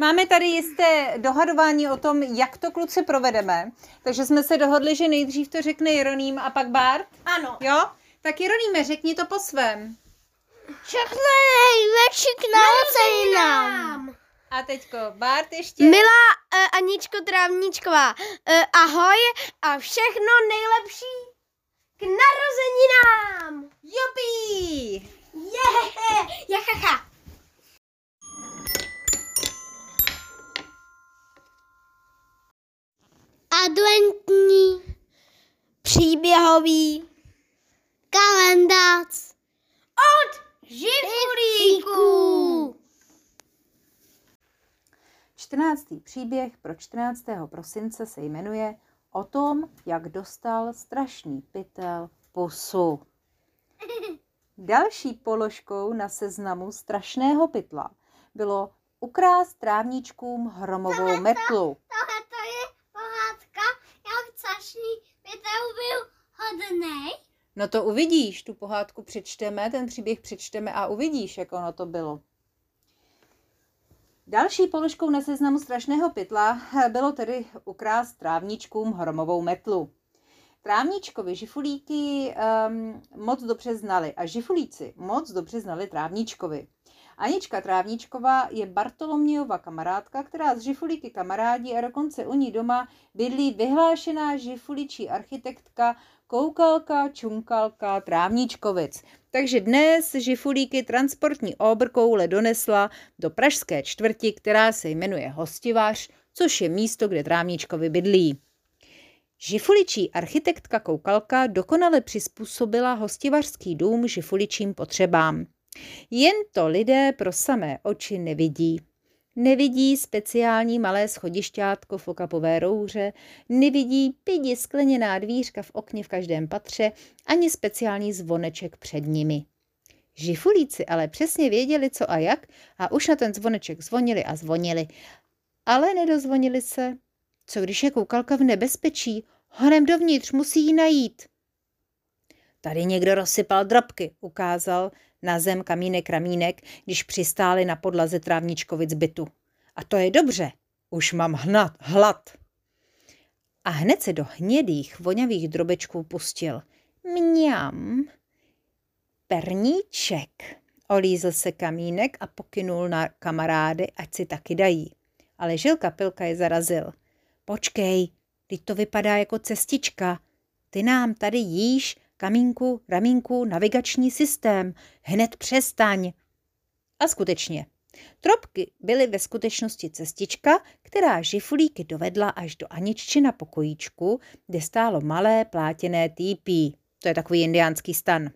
Máme tady jisté dohadování o tom, jak to kluci provedeme. Takže jsme se dohodli, že nejdřív to řekne Jeroným a pak Bart. Ano. Jo? Tak Jeroníme, řekni to po svém. Všechno nejlepší k narozeninám. A teďko Bart ještě. Milá uh, Aničko Trávničková, uh, ahoj a všechno nejlepší k narozeninám. Jupi! Je, Adventní příběhový kalendář od živulíků. 14. příběh pro 14. prosince se jmenuje O tom, jak dostal strašný pytel pusu. Další položkou na seznamu strašného pytla bylo ukrást trávníčkům hromovou metlu. Tohle to je pohádka, jak strašný pytel byl hodnej. No to uvidíš, tu pohádku přečteme, ten příběh přečteme a uvidíš, jak ono to bylo. Další položkou na seznamu strašného pytla bylo tedy ukrást trávničkům hromovou metlu. Trávničkovi žifulíky um, moc dobře znali a žifulíci moc dobře znali trávničkovi. Anička Trávničková je Bartolomějova kamarádka, která s žifulíky kamarádí a dokonce u ní doma bydlí vyhlášená žifuličí architektka Koukalka Čunkalka Trávničkovic. Takže dnes žifulíky transportní obrkoule donesla do pražské čtvrti, která se jmenuje Hostivař, což je místo, kde Trávničkovi bydlí. Žifuličí architektka Koukalka dokonale přizpůsobila hostivařský dům žifuličím potřebám. Jen to lidé pro samé oči nevidí. Nevidí speciální malé schodišťátko v okapové rouře, nevidí pidi skleněná dvířka v okně v každém patře, ani speciální zvoneček před nimi. Žifulíci ale přesně věděli, co a jak, a už na ten zvoneček zvonili a zvonili. Ale nedozvonili se. Co když je koukalka v nebezpečí? Honem dovnitř, musí ji najít. Tady někdo rozsypal drobky, ukázal na zem kamínek ramínek, když přistáli na podlaze trávničkovic bytu. A to je dobře, už mám hnat, hlad. A hned se do hnědých, vonavých drobečků pustil. Mňam. Perníček. Olízl se kamínek a pokynul na kamarády, ať si taky dají. Ale Žilka Pilka je zarazil. Počkej, teď to vypadá jako cestička. Ty nám tady jíš kamínku, ramínku, navigační systém. Hned přestaň. A skutečně. Tropky byly ve skutečnosti cestička, která žifulíky dovedla až do Aniččina pokojíčku, kde stálo malé plátěné týpí. To je takový indiánský stan.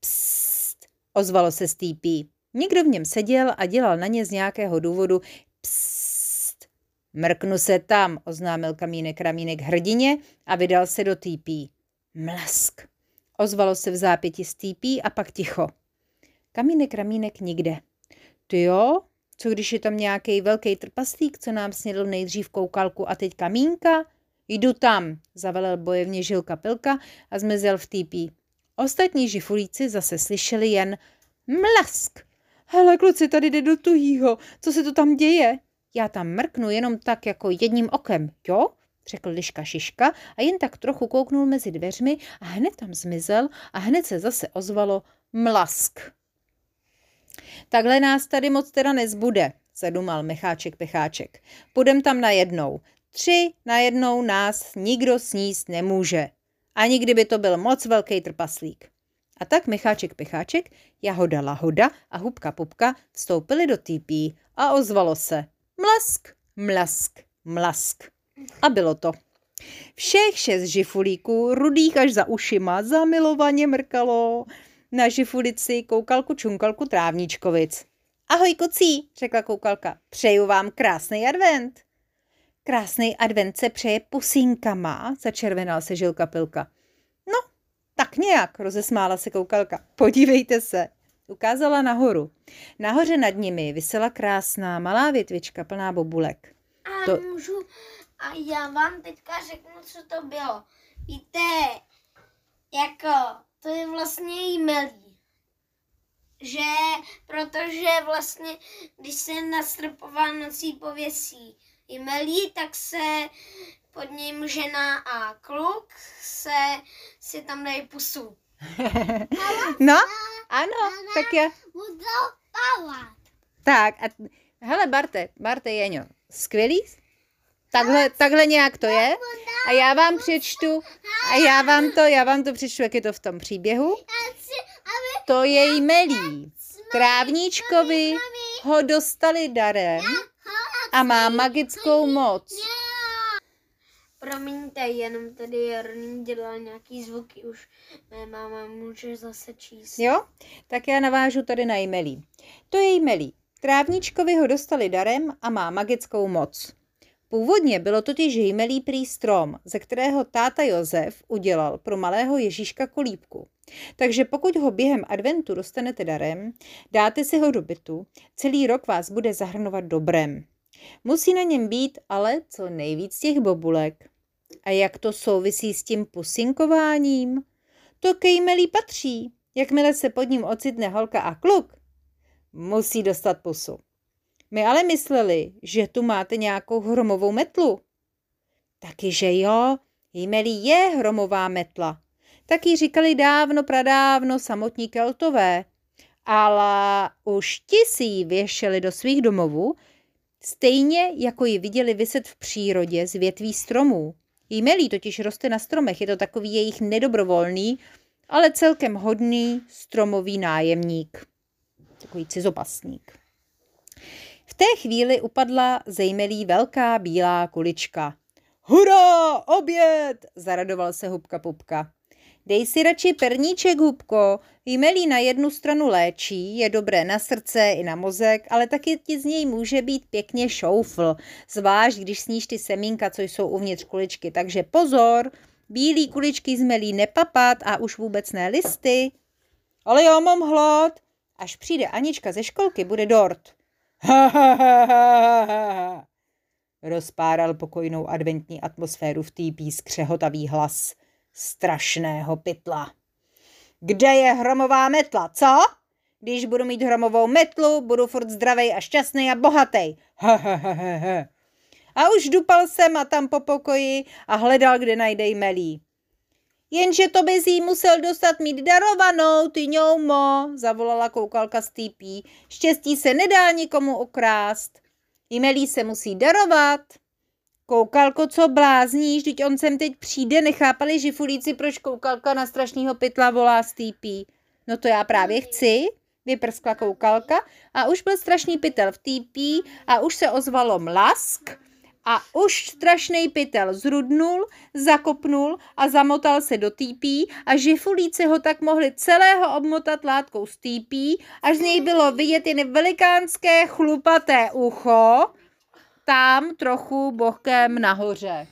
Psst, ozvalo se z týpí. Někdo v něm seděl a dělal na ně z nějakého důvodu psst. Mrknu se tam, oznámil kamínek ramínek hrdině a vydal se do týpí. Mlask. Ozvalo se v zápěti z týpí a pak ticho. Kamínek ramínek nikde. Ty jo? Co když je tam nějaký velký trpaslík, co nám snědl nejdřív koukalku a teď kamínka? Jdu tam, zavelel bojevně Žilka Pilka a zmizel v týpí. Ostatní žifulíci zase slyšeli jen mlask. Hele, kluci, tady jde do tuhýho. Co se to tam děje? Já tam mrknu jenom tak jako jedním okem, jo? Řekl Liška Šiška a jen tak trochu kouknul mezi dveřmi a hned tam zmizel a hned se zase ozvalo mlask. Takhle nás tady moc teda nezbude, zadumal Mecháček Pecháček. Půjdem tam na jednou. Tři na jednou nás nikdo sníst nemůže. Ani kdyby to byl moc velký trpaslík. A tak Mecháček Pecháček, Jahoda Lahoda a Hubka Pupka vstoupili do týpí a ozvalo se. Mlask, mlask, mlask. A bylo to. Všech šest žifulíků, rudých až za ušima, zamilovaně mrkalo na žifulici koukalku čunkalku trávničkovic. Ahoj kucí, řekla koukalka, přeju vám krásný advent. Krásný advent se přeje pusínkama, začervenal se žilka pilka. No, tak nějak, rozesmála se koukalka. Podívejte se. Ukázala nahoru. Nahoře nad nimi vysela krásná malá větvička plná bobulek. A to... můžu, a já vám teďka řeknu, co to bylo. Víte, jako, to je vlastně jí milý. že protože vlastně, když se nastrpová nocí pověsí melí, tak se pod ním žena a kluk se si tam dají pusu. no, ano, tak spávat. Tak, a hele Barte, Barte Jeňo, skvělý? Takhle, takhle nějak to je. A já vám přečtu, a já vám to, já vám to přečtu, jak je to v tom příběhu. To je jmelí. Trávníčkovi ho dostali darem a má magickou moc. Promiňte, jenom tady Jarný dělal nějaký zvuky, už mé máma může zase číst. Jo? Tak já navážu tady na jmelí. To je jmelí. Trávničkovi ho dostali darem a má magickou moc. Původně bylo totiž jmelí prý strom, ze kterého táta Josef udělal pro malého Ježíška kolíbku. Takže pokud ho během adventu dostanete darem, dáte si ho do bytu, celý rok vás bude zahrnovat dobrem. Musí na něm být ale co nejvíc těch bobulek. A jak to souvisí s tím pusinkováním? To ke jmelí patří. Jakmile se pod ním ocitne holka a kluk, musí dostat pusu. My ale mysleli, že tu máte nějakou hromovou metlu. Taky, že jo, jmelí je hromová metla. Taky říkali dávno, pradávno samotní keltové. Ale už ti si ji věšeli do svých domovů, stejně jako ji viděli vyset v přírodě z větví stromů. Jmelí totiž roste na stromech, je to takový jejich nedobrovolný, ale celkem hodný stromový nájemník. Takový cizopasník. V té chvíli upadla zejmelí velká bílá kulička. Hurá, oběd, zaradoval se Hubka Pupka. Dej si radši perníček, Hubko. Jmelí na jednu stranu léčí, je dobré na srdce i na mozek, ale taky ti z něj může být pěkně šoufl, zvlášť když sníš ty semínka, co jsou uvnitř kuličky. Takže pozor, bílý kuličky z melí nepapat a už vůbec ne listy. Ale já mám hlad. Až přijde Anička ze školky, bude dort. Ha, ha, ha, ha, ha. Rozpáral pokojnou adventní atmosféru v týpí skřehotavý hlas strašného pytla. Kde je hromová metla, co? Když budu mít hromovou metlu, budu furt zdravej a šťastný a bohatý. Ha, ha, ha, ha. A už dupal jsem a tam po pokoji a hledal, kde najde melí. Jenže to bys jí musel dostat mít darovanou, ty ňoumo, zavolala koukalka z týpí. Štěstí se nedá nikomu okrást. Jmelí se musí darovat. Koukalko, co blázníš, teď on sem teď přijde, nechápali žifulíci, proč koukalka na strašného pytla volá z týpí. No to já právě chci, vyprskla koukalka a už byl strašný pytel v týpí a už se ozvalo mlask a už strašný pytel zrudnul, zakopnul a zamotal se do týpí a žifulíci ho tak mohli celého obmotat látkou z týpí, až z něj bylo vidět jen velikánské chlupaté ucho, tam trochu bokem nahoře.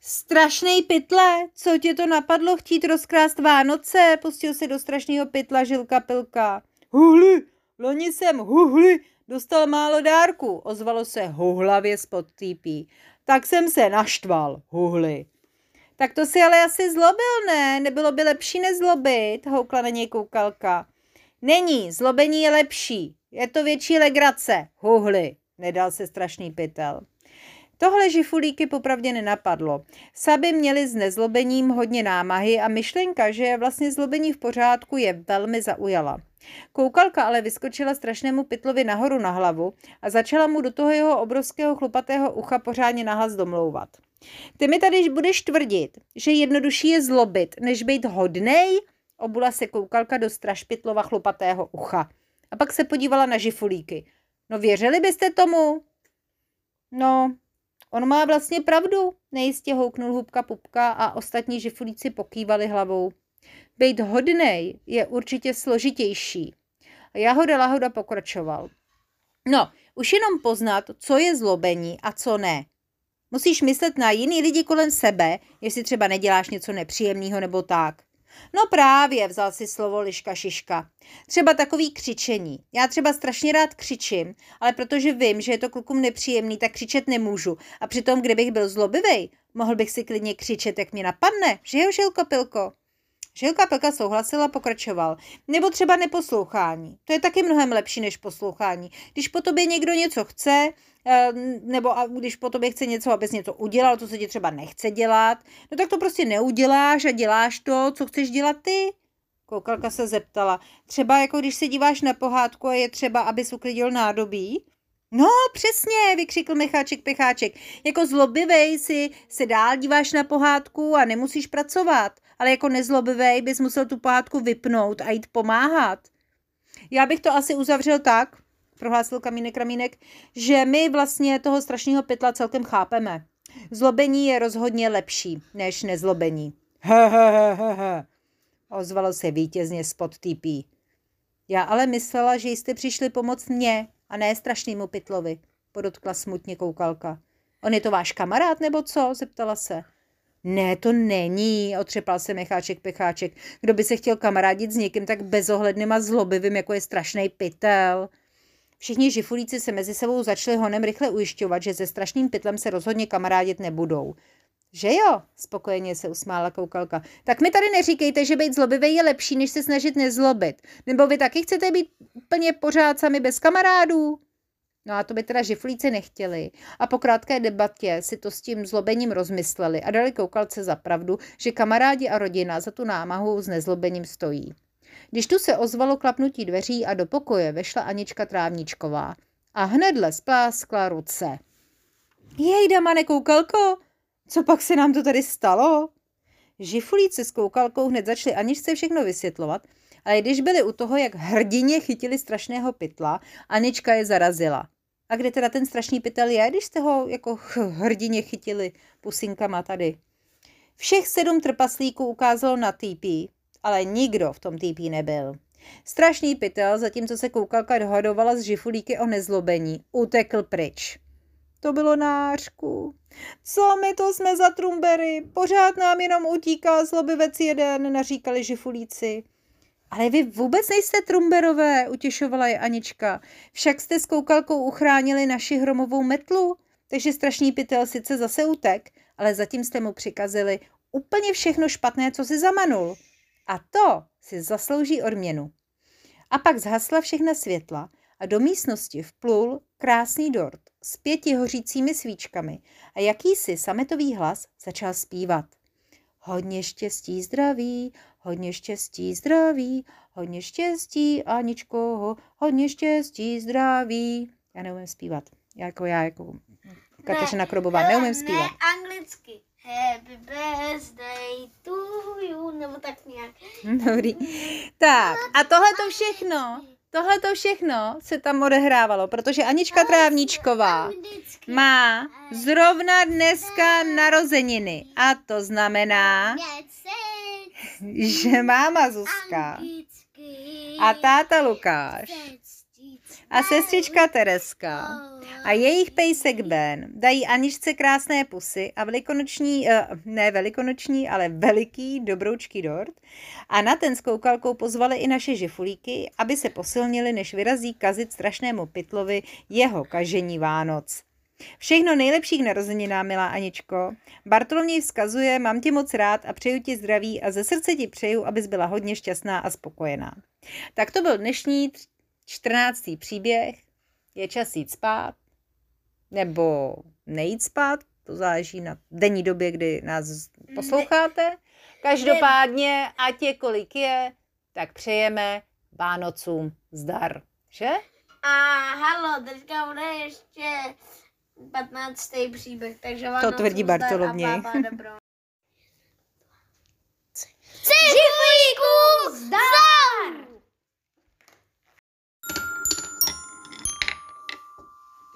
Strašný pytle, co tě to napadlo chtít rozkrást Vánoce? Pustil se do strašného pytla Žilka Pilka. Huhli, loni jsem huhli, dostal málo dárku, ozvalo se huhlavě spod týpí. Tak jsem se naštval, huhli. Tak to si ale asi zlobil, ne? Nebylo by lepší nezlobit, houkla na něj koukalka. Není, zlobení je lepší. Je to větší legrace, huhli. Nedal se strašný pytel. Tohle žifulíky popravdě nenapadlo. Saby měli s nezlobením hodně námahy a myšlenka, že je vlastně zlobení v pořádku, je velmi zaujala. Koukalka ale vyskočila strašnému pytlovi nahoru na hlavu a začala mu do toho jeho obrovského chlupatého ucha pořádně nahlas domlouvat. Ty mi tady budeš tvrdit, že jednodušší je zlobit, než být hodnej? Obula se koukalka do strašpytlova chlupatého ucha. A pak se podívala na žifulíky. No věřili byste tomu? No, on má vlastně pravdu, nejistě houknul hubka pupka a ostatní žifulíci pokývali hlavou. Být hodnej je určitě složitější. A Jahoda Lahoda pokračoval. No, už jenom poznat, co je zlobení a co ne. Musíš myslet na jiný lidi kolem sebe, jestli třeba neděláš něco nepříjemného nebo tak. No právě, vzal si slovo Liška Šiška. Třeba takový křičení. Já třeba strašně rád křičím, ale protože vím, že je to klukům nepříjemný, tak křičet nemůžu. A přitom, kdybych byl zlobivý, mohl bych si klidně křičet, jak mě napadne, že jo, Žilko Pilko? Žilka Pelka souhlasil a pokračoval. Nebo třeba neposlouchání. To je taky mnohem lepší než poslouchání. Když po tobě někdo něco chce, eh, nebo a když po tobě chce něco, abys něco udělal, to se ti třeba nechce dělat, no tak to prostě neuděláš a děláš to, co chceš dělat ty. Koukalka se zeptala. Třeba jako když se díváš na pohádku a je třeba, abys uklidil nádobí, No, přesně, vykřikl Mecháček Pecháček. Jako zlobivej si se dál díváš na pohádku a nemusíš pracovat, ale jako nezlobivej bys musel tu pohádku vypnout a jít pomáhat. Já bych to asi uzavřel tak, prohlásil Kamínek Ramínek, že my vlastně toho strašného pytla celkem chápeme. Zlobení je rozhodně lepší než nezlobení. Ozvalo se vítězně spod TP. Já ale myslela, že jste přišli pomoct mně, a ne strašnýmu pytlovi, podotkla smutně koukalka. On je to váš kamarád nebo co? zeptala se. Ne, to není, otřepal se Mecháček Pecháček. Kdo by se chtěl kamarádit s někým tak bezohledným a zlobivým, jako je strašný pytel? Všichni žifulíci se mezi sebou začali honem rychle ujišťovat, že se strašným pytlem se rozhodně kamarádit nebudou. Že jo, spokojeně se usmála koukalka. Tak mi tady neříkejte, že být zlobivý je lepší, než se snažit nezlobit. Nebo vy taky chcete být úplně pořád sami bez kamarádů? No a to by teda žiflíci nechtěli. A po krátké debatě si to s tím zlobením rozmysleli a dali koukalce za pravdu, že kamarádi a rodina za tu námahu s nezlobením stojí. Když tu se ozvalo klapnutí dveří a do pokoje vešla Anička Trávničková a hnedle spláskla ruce. Jej, damane koukalko, co pak se nám to tady stalo? Žifulíci s koukalkou hned začali Aničce všechno vysvětlovat, ale když byli u toho, jak hrdině chytili strašného pytla, Anička je zarazila. A kde teda ten strašný pytel je, když jste ho jako hrdině chytili pusinkama tady? Všech sedm trpaslíků ukázalo na TP, ale nikdo v tom TP nebyl. Strašný pytel, zatímco se koukalka dohadovala s žifulíky o nezlobení, utekl pryč. To bylo nářku. Co my to jsme za trumbery? Pořád nám jenom utíká zlobivec jeden, naříkali žifulíci. Ale vy vůbec nejste trumberové, utěšovala je Anička. Však jste s koukalkou uchránili naši hromovou metlu, takže strašný pytel sice zase utek, ale zatím jste mu přikazili úplně všechno špatné, co si zamanul. A to si zaslouží odměnu. A pak zhasla všechna světla a do místnosti vplul krásný dort s pěti hořícími svíčkami a jakýsi sametový hlas začal zpívat. Hodně štěstí zdraví, hodně štěstí zdraví, hodně štěstí, Aničko, hodně štěstí zdraví. Já neumím zpívat, jako já, jako Kateřina Krobová, neumím zpívat. Ne, anglicky. Happy birthday to you, nebo tak nějak. Dobrý. Tak, a tohle to všechno Tohle to všechno se tam odehrávalo, protože Anička Trávničková má zrovna dneska narozeniny. A to znamená, že máma Zuzka a táta Lukáš a sestřička Tereska a jejich pejsek Ben dají Aničce krásné pusy a velikonoční, eh, ne velikonoční, ale veliký dobroučký dort a na ten s koukalkou pozvali i naše žifulíky, aby se posilnili, než vyrazí kazit strašnému pytlovi jeho kažení Vánoc. Všechno nejlepší k narozeninám, milá Aničko. Bartoloměj vzkazuje, mám tě moc rád a přeju ti zdraví a ze srdce ti přeju, abys byla hodně šťastná a spokojená. Tak to byl dnešní 14. příběh. Je čas jít spát nebo nejít spát, to záleží na denní době, kdy nás posloucháte. Každopádně, ať je kolik je, tak přejeme Vánocům zdar, že? A halo, teďka bude ještě 15. příběh, takže vám To tvrdí Bartoloměj. Ciflíků zdar!